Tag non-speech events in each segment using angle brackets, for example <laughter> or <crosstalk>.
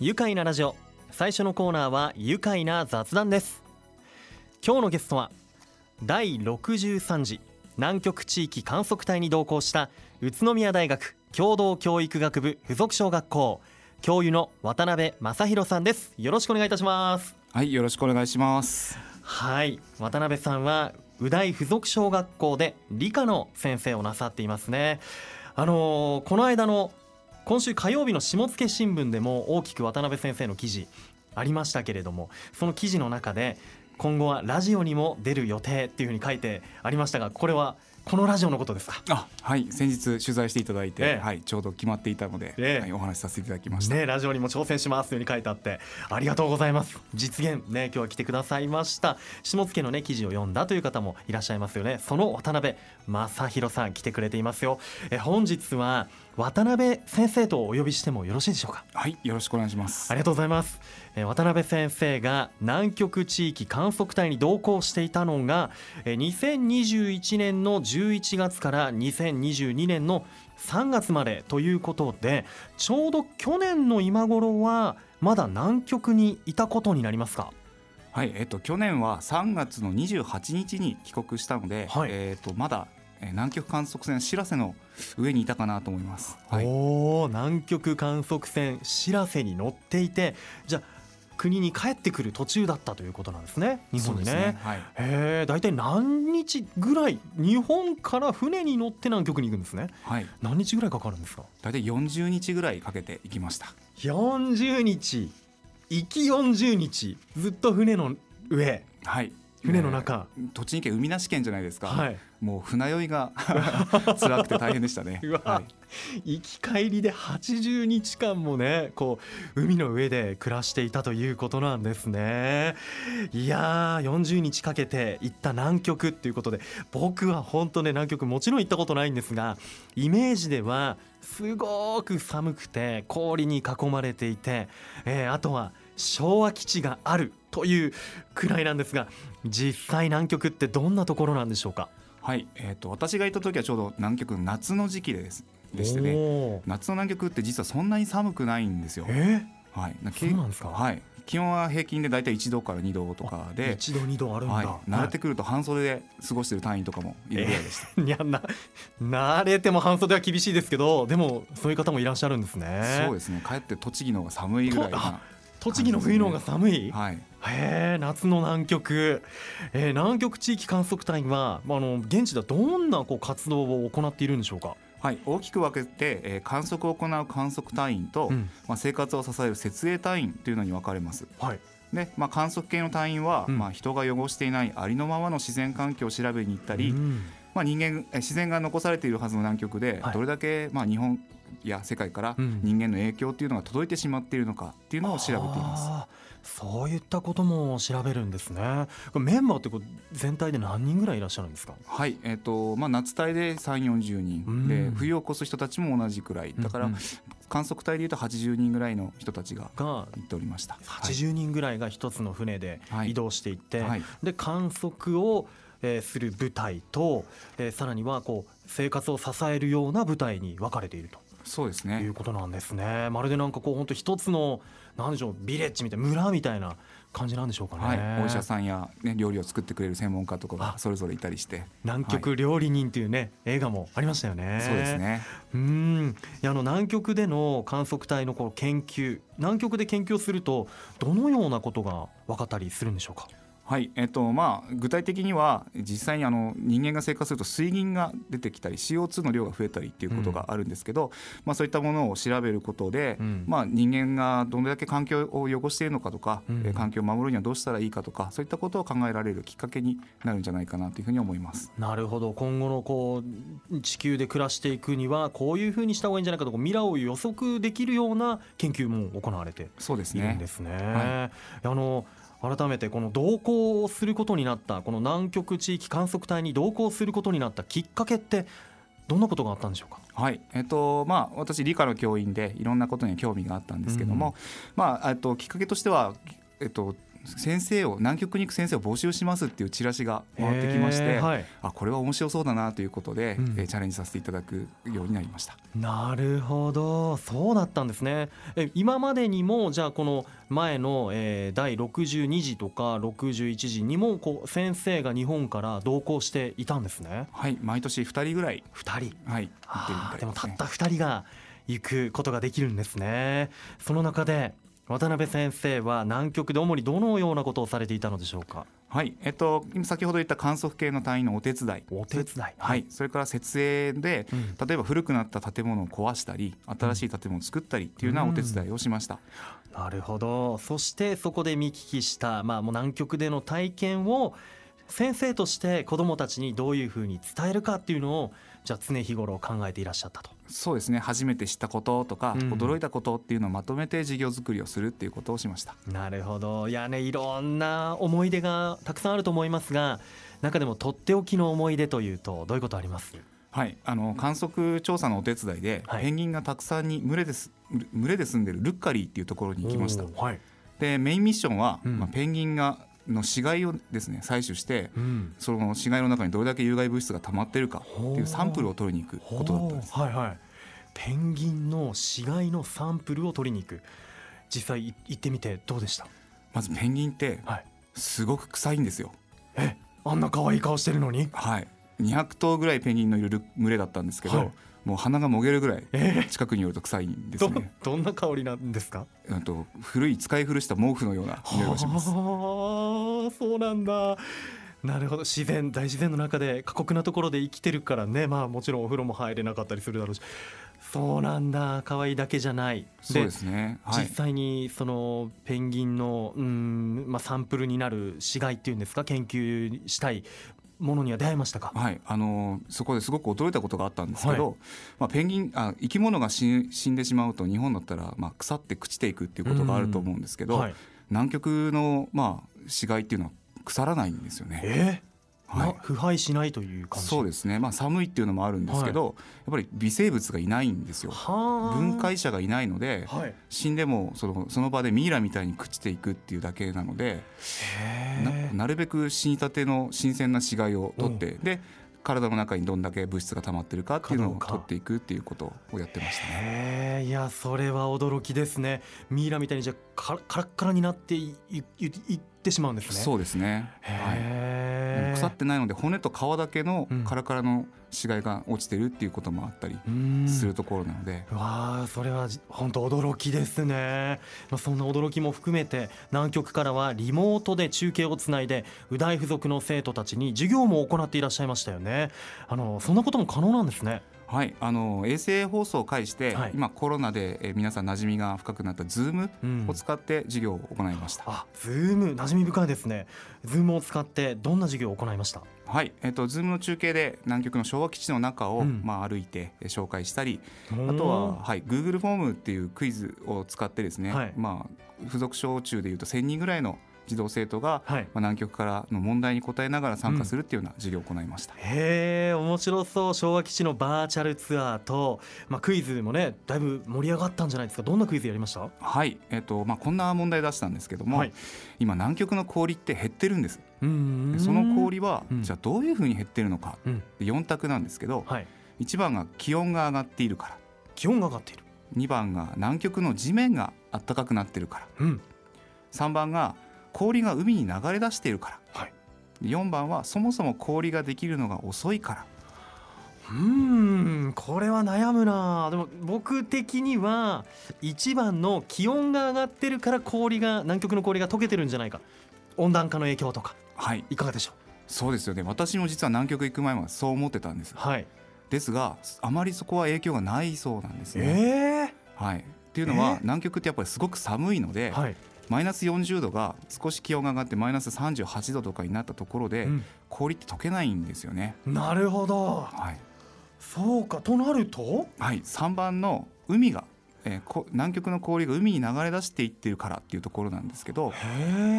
愉快なラジオ。最初のコーナーは愉快な雑談です。今日のゲストは第63次南極地域観測隊に同行した宇都宮大学共同教育学部附属小学校教諭の渡辺正弘さんです。よろしくお願いいたします。はいよろしくお願いします。はい。渡辺さんは宇大附属小学校で理科の先生をなさっていますね。あのーこの間の今週火曜日の下野新聞でも大きく渡辺先生の記事ありましたけれどもその記事の中で今後はラジオにも出る予定っていうふうに書いてありましたがこれはこのラジオのことですか？あはい先日取材していただいて、ええ。はいちょうど決まっていたので、ええ。はい、お話しさせていただきました、ね、ラジオにも挑戦しますというふうに書いてあってありがとうございます。実現ね今日は来てくださいました。下野のね記事を読んだという方もいらっしゃいますよね。その渡辺正弘さん来てくれていますよ。え本日は渡辺先生とお呼びしてもよろしいでしょうか？はいよろしくお願いします。ありがとうございます。えー渡辺先生が南極地域観測隊に同行していたのがえー2021年の11月から2022年の3月までということでちょうど去年の今頃はまだ南極にいたことになりますか？はいえっ、と去年は3月の28日に帰国したので、はい。えっ、とまだえー南極観測船しらせの上にいたかなと思います。はい。おー南極観測船しらせに乗っていてじゃあ国に帰ってくる途中だったということなんですね日本にそうですね。はい。へえ大体何日ぐらい日本から船に乗って南極に行くんですね。はい。何日ぐらいかかるんですか？大体40日ぐらいかけて行きました。40日。行き40日。ずっと船の上。はい船の中、えー栃木県海なし県じゃないですか、はい。もう船酔いが <laughs> 辛くて大変でしたね。はい。行き帰りで80日間もねこう海の上で暮らしていたということなんですね。いやー40日かけて行った南極っていうことで僕は本当ね南極もちろん行ったことないんですがイメージではすごく寒くて氷に囲まれていて、えーあとは昭和基地があるというくらいなんですが実際南極ってどんなところなんでしょうか？はい、えー、と私がいた時はちょうど南極の夏の時期ですでしてね夏の南極って実はそんなに寒くないんですよ。えはい、なそうなんですか？はい、気温は平均で大体1度から2度とかー、で、一度二度あるんだ、はい、慣れてくると半袖で過ごしてる隊員とかもいるぐらいでした。<laughs> いやな慣れても半袖は厳しいですけどでもそういう方もいらっしゃるんですね。そうですね。帰って栃木の方が寒いぐらいな。栃木の冬の方が寒い、はい。へえ夏の南極、えー南極地域観測隊はまああの現地ではどんなこう活動を行っているんでしょうか、はい、大きく分けて、えー観測を行う観測隊員と、うん。まあ、生活を支える設営隊員というのに分かれます。はい。で、まあ、観測系の隊員は、うん。まあ、人が汚していないありのままの自然環境を調べに行ったり、うん。まあ、人間え自然が残されているはずの南極で、はい。どれだけ、まあ、日本や世界からうん。人間の影響っていうのが届いてしまっているのかっていうのを調べています。あーそういったことも調べるんですね。メンバーってこう全体で何人ぐらいいらっしゃるんですか？はい、えっ、とまあ夏隊で3、40人、うん。で冬を越す人たちも同じくらい。だから、うん。うん観測隊でいうと80人ぐらいの人たちがが行っておりました。はい80人ぐらいが一つの船ではい。移動していって、はい。で観測を、えーする部隊と、えーさらにはこう生活を支えるような部隊に分かれているとそうですねいうことなんですね。まるでなんかこう本当一つのなんでしょうビレッジみたいな村みたいな感じなんでしょうかね。はい、お医者さんや、ね、料理を作ってくれる専門家とかあがそれぞれいたりして南極料理人っていうね、映画もありましたよね。そうです。ねうん。いやあの南極での観測隊のこの研究、南極で研究をするとどのようなことが分かったりするんでしょうか？はいえっとまあ、具体的には実際にあの人間が生活すると水銀が出てきたり CO2 の量が増えたりっていうことがあるんですけど、まあ、そういったものを調べることで、うん。まあ、人間がどれだけ環境を汚しているのかとか、うん。えー環境を守るにはどうしたらいいかとかそういったことを考えられるきっかけになるんじゃないかなというふうに思います。なるほど。今後のこう地球で暮らしていくにはこういうふうにした方がいいんじゃないかと未来を予測できるような研究も行われてそうですね。いるんですね。はあの改めてこの同行をすることになったこの南極地域観測隊に同行することになったきっかけってどんなことがあったんでしょうか？はいえっとまあ、私理科の教員でいろんなことに興味があったんですけども、まあ、えっときっかけとしては、えっと、先生を南極に行く先生を募集しますっていうチラシが回ってきまして、えーはい、あこれは面白そうだなということで、うん。えーチャレンジさせていただくようになりました。なるほど。そうだったんですね。え今までにもじゃあこの前の、えー第62次とか61次にもこう先生が日本から同行していたんですね。はい毎年2人ぐらい、2人。はい、行ってるみたいあーでもたねった2人が行くことができるんですね。その中で渡辺先生は南極で主にどのようなことをされていたのでしょうか？はい。えっと、今先ほど言った観測系の隊員のお手伝い。お手伝い。はい、それから設営でうん。例えば古くなった建物を壊したり新しい建物を作ったりっていうようなお手伝いをしました、なるほど。そしてそこで見聞きした、まあ、もう南極での体験を先生として子どもたちにどういうふうに伝えるかっていうのをじゃあ常日頃考えていらっしゃったと。そうですね。初めて知ったこととか、うん。驚いたことっていうのをまとめて授業作りをするっていうことをしました。なるほど。いやねいろんな思い出がたくさんあると思いますが中でもとっておきの思い出というとどういうことあります？はい、あの観測調査のお手伝いで、はい。ペンギンがたくさんに群れです群れで住んでるルッカリーっていうところに行きました。はい。でメインミッションは、うん。まあ、ペンギンがの死骸をですね採取してうん、その死骸の中にどれだけ有害物質が溜まってるかっていうサンプルを取りに行くことだったんです。はいはい。ペンギンの死骸のサンプルを取りに行く。実際い行ってみてどうでした？まずペンギンってはい。すごく臭いんですよ。えあんな可愛い顔してるのに？はい。200頭ぐらいペンギンのいるル群れだったんですけど、はい。もう鼻がもげるぐらいえ近くに寄ると臭いんですどね。どんな香りなんですか？あと古い使い古した毛布のような匂いがします。はあそうなんだ。なるほど。自然大自然の中で過酷なところで生きてるからね。まあもちろんお風呂も入れなかったりするだろうし。そうなんだ。可愛いだけじゃない。そうですね。はい。実際にそのペンギンのうん、まあ、サンプルになる死骸っていうんですか？研究したいものには出会いましたか？はい、あのそこですごく驚いたことがあったんですけど、はい。まあ、ペンギンあ生き物が死死んでしまうと日本だったら、まあ、腐って朽ちていくっていうことがあると思うんですけど、はい、南極の、まあ、死骸っていうのは腐らないんですよね。えはい。な腐敗しないという感じ？そうですね、まあ、寒いっていうのもあるんですけど、やっぱり微生物がいないんですよ。はあ。分解者がいないのではい。死んでもそのその場でミイラみたいに朽ちていくっていうだけなのでなるべく死にたての新鮮な死骸を取ってで体の中にどんだけ物質が溜まってるかっていうのを取っていくっていうことをやってましたね。へえいやそれは驚きですねミイラみたいにじゃあカラッカラになっていいいいってしまうんですねそうですね。はい。腐ってないので骨と皮だけのうん。カラカラの死骸が落ちてるっていうこともあったりうん。するところなので、わあそれはじ本当驚きですね、まあ、そんな驚きも含めて南極からはリモートで中継をつないで宇大附属の生徒たちに授業も行っていらっしゃいましたよね。あのそんなことも可能なんですねはい、あの衛星放送を介して、はい。今コロナでえー皆さん馴染みが深くなった Zoom うん。を使って授業を行いました。あズーム馴染み深いですね。ズームを使ってどんな授業を行いました？はい、えっ、と Zoom の中継で南極の昭和基地の中を、うん。まあ歩いてえー紹介したり、あとは、はい Google フォームっていうクイズを使ってですね、はい。まあ附属小中でいうと1000人ぐらいの児童生徒が、はい。まあ、南極からの問題に答えながら参加するっていうような授業を行いました。へえ面白そう。昭和基地のバーチャルツアーと、まあ、クイズもねだいぶ盛り上がったんじゃないですか。どんなクイズやりました？はい、えっ、とまあこんな問題出したんですけども、はい。今南極の氷って減ってるんです。その氷は、うん。じゃあどういうふうに減ってるのか。うん。で4択なんですけど、はい。1番が気温が上がっているから。気温が上がっている。2番が南極の地面が暖かくなってるから。うん。3番が氷が海に流れ出しているから。はい。4番はそもそも氷ができるのが遅いから。うーんこれは悩むな。でも僕的には1番の気温が上がってるから氷が南極の氷が溶けてるんじゃないか。温暖化の影響とか。はい。いかがでしょそうですよね。私も実は南極行く前はそう思ってたんです。うはい。ですがあまりそこは影響がないそうなんですね、えはい、っていうのは、えー？南極ってやっぱりすごく寒いので、えはい、マイナス40度が少し気温が上がってマイナス38度とかになったところで、うん。氷って溶けないんですよね。なるほど。はい。そうか。となると？はい、3番の海が、えーこ南極の氷が海に流れ出していってるからっていうところなんですけどへ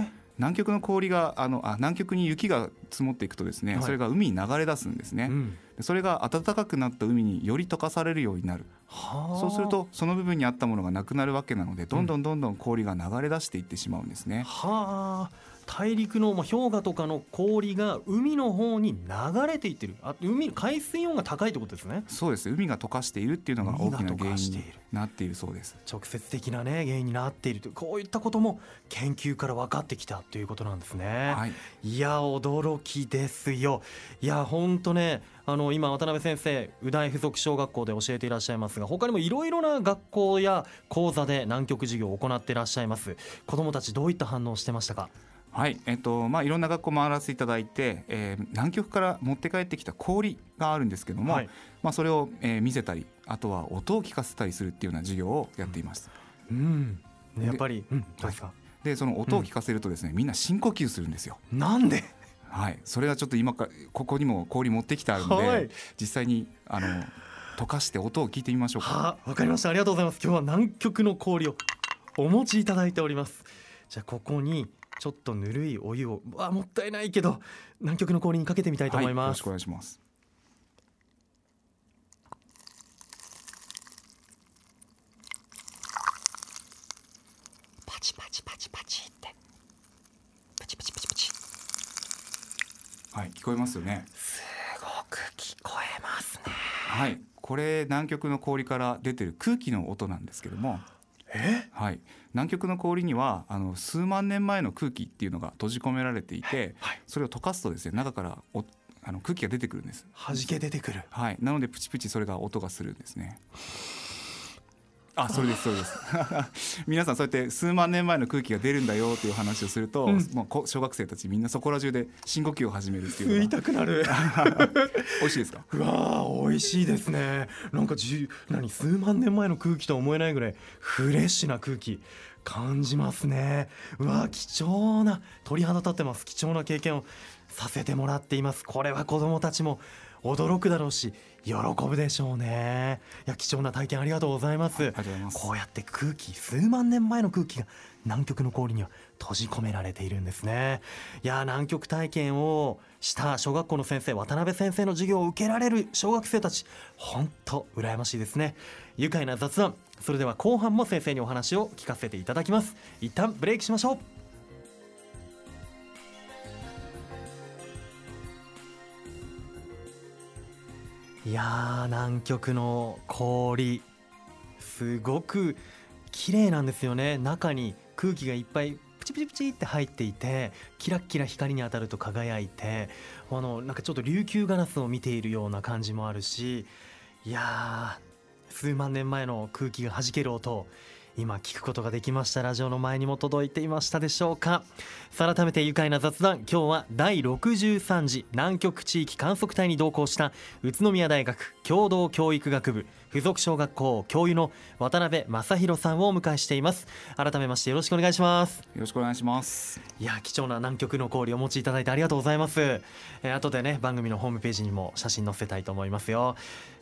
え南極の氷があのあ南極に雪が積もっていくとですね、はい。それが海に流れ出すんですね、うん。でそれが暖かくなった海により溶かされるようになる。はあ。そうするとその部分にあったものがなくなるわけなのでどんどんどんどん氷が流れ出していってしまうんですね、はあ大陸のまあ氷河とかの氷が海の方に流れていってる。あ海海水温が高いってことですね。そうです。海が溶かしているっていうのが大きな原因になっているそうです。直接的なね原因になっているとこういったことも研究から分かってきたということなんですね。はい。いや驚きですよ。いや本当ねあの今渡辺先生宇大附属小学校で教えていらっしゃいますが他にもいろいろな学校や講座で南極授業を行っていらっしゃいます。子どもたちどういった反応をしてましたか？はいえっとまあ、いろんな学校回らせていただいて、えー南極から持って帰ってきた氷があるんですけども、はいまあ、それを、えー見せたりあとは音を聞かせたりするっていうような授業をやっています。うんねやっぱり、うん、ですか、でその音を聞かせるとですね、みんな深呼吸するんですよ。なんで？はい、それはちょっと今からここにも氷持ってきてあるので、はい実際にあの溶かして音を聞いてみましょうか。はあ、わかりました。ありがとうございます。今日は南極の氷をお持ちいただいております。じゃあここにちょっとぬるいお湯を、うわもったいないけど南極の氷にかけてみたいと思いますはいよろしくお。願いします。パチパチパチパチって、パチパチパチパチ。すはい、聞こえますよね。ごく聞こえますね。はい、これ南極の氷から出てる空気の音なんですけども、え？はい、南極の氷にはあの数万年前の空気っていうのが閉じ込められていて、はい。それを溶かすとですね中からおあの空気が出てくるんです。弾け出てくる。はい、なのでプチプチそれが音がするんですね。あ、それです、そうです。<laughs> 皆さんそうやって数万年前の空気が出るんだよっていう話をすると、うんもうこ小学生たちみんなそこら中で深呼吸を始めるってい吸いうのがたくなる。<laughs> 美味しいですか？うわー美味しいですねなんかじゅ何数万年前の空気とは思えないぐらいフレッシュな空気感じますねうわー貴重な鳥肌立ってます貴重な経験をさせてもらっていますこれは子供たちも驚くだろうし喜ぶでしょうね。いや貴重な体験ありがとうございます。こうやって空気数万年前の空気が南極の氷には閉じ込められているんですね。いやー南極体験をした小学校の先生渡辺先生の授業を受けられる小学生たち本当羨ましいですね。愉快な雑談。それでは後半も先生にお話を聞かせていただきます。一旦ブレイクしましょういやー南極の氷すごく綺麗なんですよね。中に空気がいっぱいプチプチプチって入っていてキラッキラ光に当たると輝いてあのなんかちょっと琉球ガラスを見ているような感じもあるしいやー数万年前の空気が弾ける音今聞くことができましたラジオの前にも届いていましたでしょうか？改めて愉快な雑談。今日は第63次南極地域観測隊に同行した宇都宮大学共同教育学部附属小学校教諭の渡辺正弘さんをお迎えしています。改めましてよろしくお願いします。よろしくお願いします。いや貴重な南極の氷をお持ちいただいてありがとうございます、えー、後でね番組のホームページにも写真載せたいと思いますよ。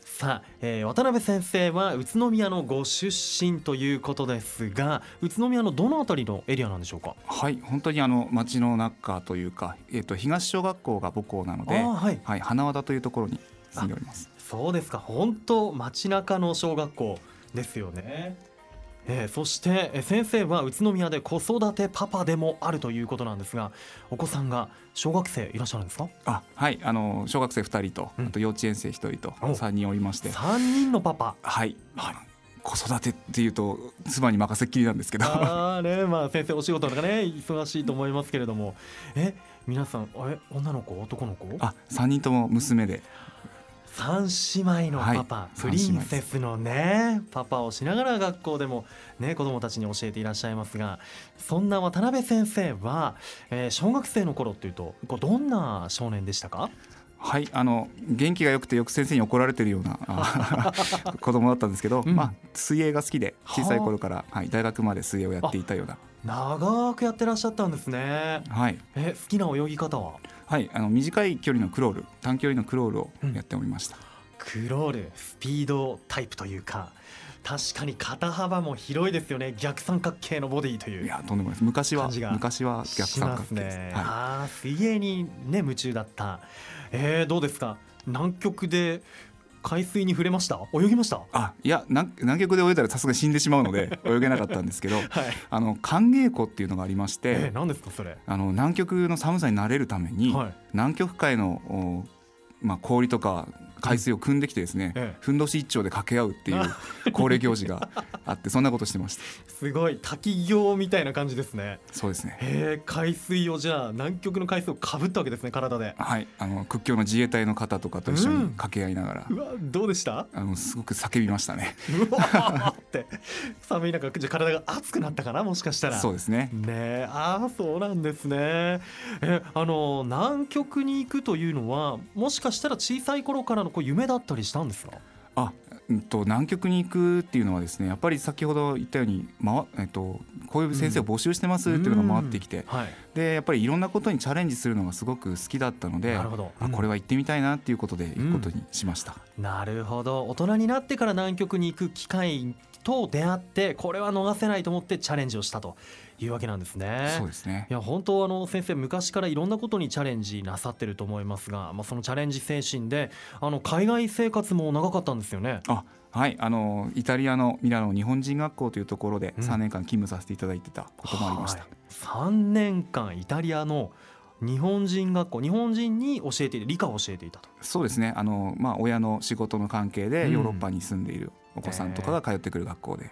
さあ、えー渡辺先生は宇都宮のご出身ということですが宇都宮のどのあたりのエリアなんでしょうか？はい、本当にあの町の中というか、えっ、と東小学校が母校なので、はい。はい、花和田というところに住んでおります。そうですか。本当街中の小学校ですよね。えーそしてえー先生は宇都宮で子育てパパでもあるということなんですがお子さんが小学生いらっしゃるんですか？あ、はい、あの小学生2人と、うん。あと幼稚園生1人とお3人おりまして、3人のパパ。はい、子育てっていうと妻に任せっきりなんですけど、ああねまあ先生お仕事とかね忙しいと思いますけれども。え皆さんえ女の子？男の子？あ、3人とも娘で、三姉妹のパパ、はいプリンセスのねパパをしながら学校でもね子供たちに教えていらっしゃいますがそんな渡辺先生は、えー小学生の頃っていうとこうどんな少年でしたか？はい、あの元気が良くてよく先生に怒られてるようなあ <laughs> 子供だったんですけど、うん。まあ水泳が好きで小さい頃から、はい、大学まで水泳をやっていたような、長くやってらっしゃったんですね。はい、え好きな泳ぎ方は？はい、あの短い距離のクロール短距離のクロールをやっておりました、クロールスピードタイプというか確かに肩幅も広いですよね。逆三角形のボディという。いやとんでもないです。昔は昔は逆し三角形です、ね、はい。ああ水泳にね夢中だった。えー、どうですか？南極で海水に触れました？泳ぎました？あいや南南極で泳いだらさすがに死んでしまうので <laughs> 泳げなかったんですけどはい。あの寒稽古っていうのがありまして、えー、何ですかそれ？あの南極の寒さに慣れるために、はい。南極海のおまあ、氷とか海水を汲んできてですね、ええ。ふんどし一丁で掛け合うっていう <laughs> 恒例行事があってそんなことしてました。すごい。滝行みたいな感じですね。そうですね。えー、海水をじゃあ南極の海水をかぶったわけですね体で。はい。あの屈強の自衛隊の方とかと一緒に掛け合いながら、うわどうでした？あのすごく叫びましたね。うわーって。寒い中じゃあ体が熱くなったかなもしかしたら。そうですね。ねえああそうなんですね。えあの南極に行くというのはもしかしたら小さい頃からのこう夢だったりしたんですか？あ、うん、と南極に行くっていうのはですねやっぱり先ほど言ったように、まえっと、こういう先生を募集してますっていうのが回ってきて、はい。でやっぱりいろんなことにチャレンジするのがすごく好きだったのでなるほど。うん。あこれは行ってみたいなっていうことで行くことにしました、なるほど。大人になってから南極に行く機会と出会ってこれは逃せないと思ってチャレンジをしたというわけなんですね。そうですねいや本当あの先生昔からいろんなことにチャレンジなさってると思いますが、まあ、そのチャレンジ精神であの海外生活も長かったんですよね。あはいあのイタリアのミラノ日本人学校というところでうん3年間勤務させていただいてたこともありました、はい、3年間イタリアの日本人学校日本人に教えて理科を教えていたと。そうですねあの、まあ、親の仕事の関係うんでヨーロッパに住んでいるお子さんとかが通ってくる学校で、へ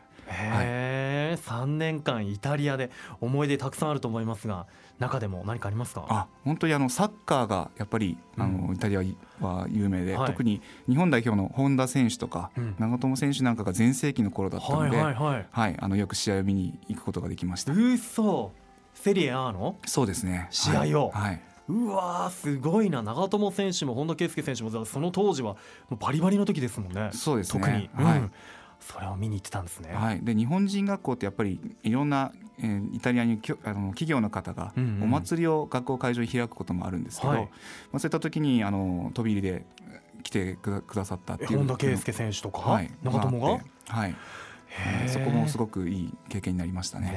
え、3年間イタリアで思い出たくさんあると思いますが中でも何かありますか？あ本当にあのサッカーがやっぱりあうのイタリアは有名で、はい。特に日本代表の本田選手とか、うん。長友選手なんかが全盛期の頃だったはいので、はいはい。はい、あのよく試合を見に行くことができました。うそセリエ A の？そうですね。試合を。はい。はいうわーすごいな。長友選手も本田圭佑選手もその当時はバリバリの時ですもんね。そうですね。特に、はい。うんそれを見に行ってたんですね、はい。で日本人学校ってやっぱりいろんな、えーイタリアにきょあの企業の方がうんうんお祭りを学校会場に開くこともあるんですけど、はい。まあそういった時にあの飛び入りで来てくださったっていう。え本田圭佑選手とか、はい、長友が？はい。そこもすごくいい経験になりましたね。ね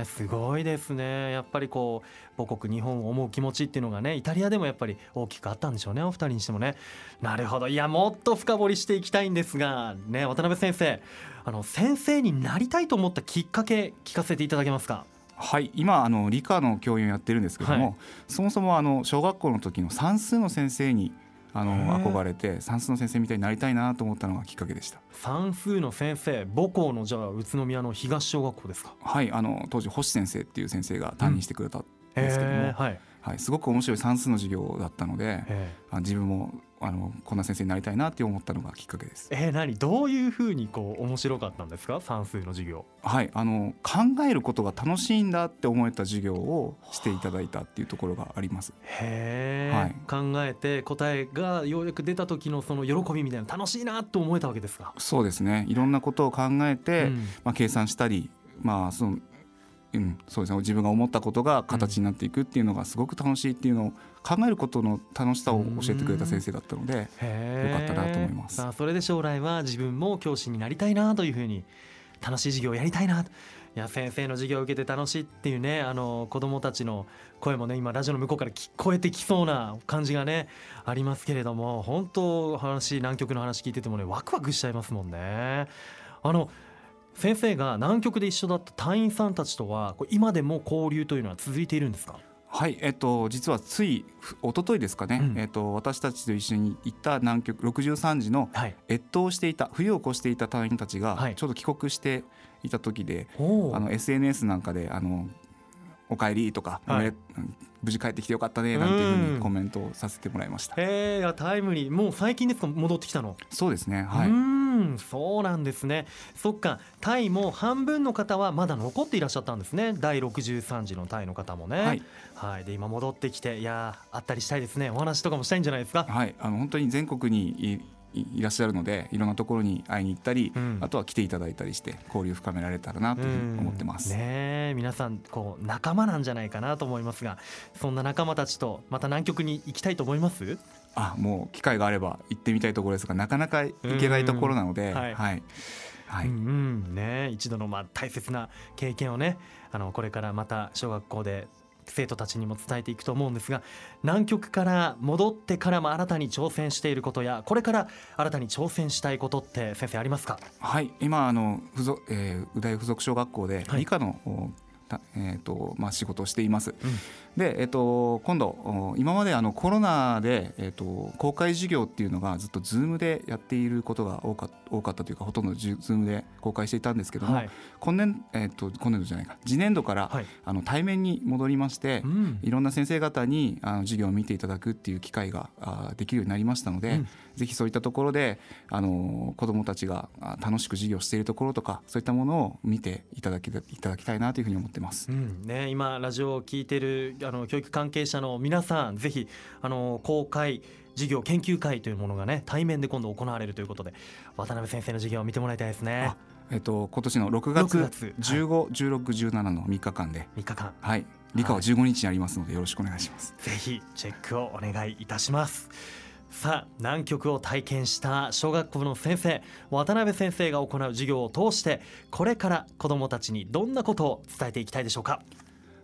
えすごいですね。やっぱりこう母国日本を思う気持ちっていうのがねイタリアでもやっぱり大きくあったんでしょうねお二人にしてもね。なるほど。いやもっと深掘りしていきたいんですがね渡辺先生あの先生になりたいと思ったきっかけ聞かせていただけますか？はい、今あの理科の教員をやってるんですけども、はい。そもそもあの小学校の時の算数の先生にあの憧れて算数の先生みたいになりたいなと思ったのがきっかけでした。算数の先生母校のじゃあ宇都宮の東小学校ですか？はい、あの当時星先生っていう先生が担任してくれたんですけども、はいはい、すごく面白い算数の授業だったので、えあ自分もあのこんな先生になりたいなって思ったのがきっかけです。ーえー何？どういうふうにこう面白かったんですか？算数の授業はい、あの考えることが楽しいんだって思えた授業をしていただいたっていうところがあります。へえ、はい考えて答えがようやく出た時のその喜びみたいな楽しいなと思えたわけですか？そうですね。いろんなことを考えて、うんまあ、計算したり、まあそのうん、そうですね自分が思ったことが形になっていくっていうのがすごく楽しいっていうのを考えることの楽しさを教えてくれた先生だったので、へよかったなと思いますさあそれで将来は自分も教師になりたいなというふうに楽しい授業をやりたいなと。いや先生の授業を受けて楽しいっていうねあの子どもたちの声もね今ラジオの向こうから聞こえてきそうな感じがねありますけれども本当話南極の話聞いててもねワクワクしちゃいますもんね。あの先生が南極で一緒だった隊員さんたちとは今でも交流というのは続いているんですか？はい、えっと、実はついふ一昨日ですかね、うん。えっと、私たちと一緒に行った南極63時のはい。越冬していた冬を越していた隊員たちはい。がちょうど帰国していた時で、おあの SNS なんかであの「おかえり」とか、はい。無事帰ってきてよかったね」なんていうふううん。にコメントをさせてもらいました。へえいやタイムリー。もう最近ですか？戻ってきたの？そうですね、はい、んそうなんですね。そっかタイも半分の方はまだ残っていらっしゃったんですね。第63次のタイの方もね。はい。はい、で今戻ってきていやー会ったりしたいですね。お話とかもしたいんじゃないですか？はい、あの本当に全国にいらっしゃるのでいろんなところに会いに行ったり、うん。あとは来ていただいたりして交流深められたらなというふうに思ってます。うんねえ。皆さんこう仲間なんじゃないかなと思いますがそんな仲間たちとまた南極に行きたいと思います？あもう機会があれば行ってみたいところですがなかなか行けないところなので、うん。はい。はい。はい、うん。うんね、一度のまあ大切な経験をねあのこれからまた小学校で生徒たちにも伝えていくと思うんですが南極から戻ってからも新たに挑戦していることやこれから新たに挑戦したいことって先生ありますか？はい、今あの附属、えー、宇大附属小学校ではい理科の、おたえーとまあ、仕事をしています。うんで、えっと、今度お今まであのコロナで、えっと、公開授業っていうのがずっと Zoom でやっていることが多か多かったというかほとんど Zoom で公開していたんですけども、はい、今年、えっと、今年度じゃないか。次年度から、はい。あの対面に戻りまして、うん。いろんな先生方にあの授業を見ていただくっていう機会があできるようになりましたので、うん。ぜひそういったところであの子どもたちがあ楽しく授業をしているところとかそういったものを見ていただきいただきたいなというふうに思ってます。うん。ね、今ラジオを聞いてるあの教育関係者の皆さんぜひあの公開授業研究会というものがね対面で今度行われるということで渡辺先生の授業を見てもらいたいですね。あえっと、今年の6月6月。15、16、17の3日間で、3日間。はい、理科は15日にありますのでよろしくお願いします。ぜひチェックをお願いいたします。さあ南極を体験した小学校の先生渡辺先生が行う授業を通してこれから子どもたちにどんなことを伝えていきたいでしょうか？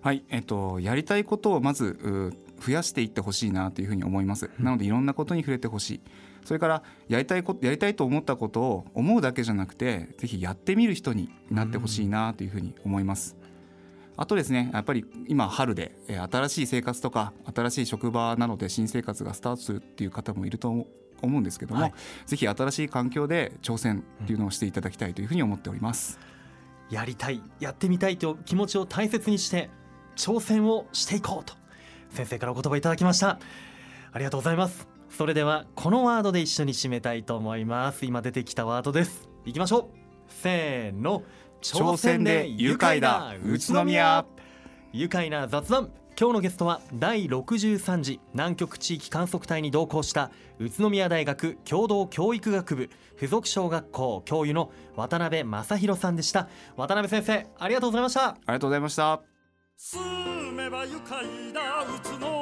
はい、えっと、やりたいことをまずう増やしていってほしいなというふうに思います。なのでいろんなことに触れてほしい。それからやりたいことやりたいと思ったことを思うだけじゃなくてぜひやってみる人になってほしいなというふうに思います。あとですねやっぱり今春でえー新しい生活とか新しい職場などで新生活がスタートするっていう方もいると思思うんですけども、はいぜひ新しい環境で挑戦っていうのをしていただきたいというふうに思っております。やりたいやってみたいと気持ちを大切にして挑戦をしていこうと先生からお言葉いただきました。ありがとうございます。それではこのワードで一緒に締めたいと思います。今出てきたワードです。いきましょう。せーの。挑戦で愉快だ。宇都宮。愉快な雑談。今日のゲストは第63次。南極地域観測隊に同行した。宇都宮大学。共同教育学部。附属小学校。教諭の渡辺正弘さんでした。渡辺先生ありがとうございました。ありがとうございました。住めば愉快な宇都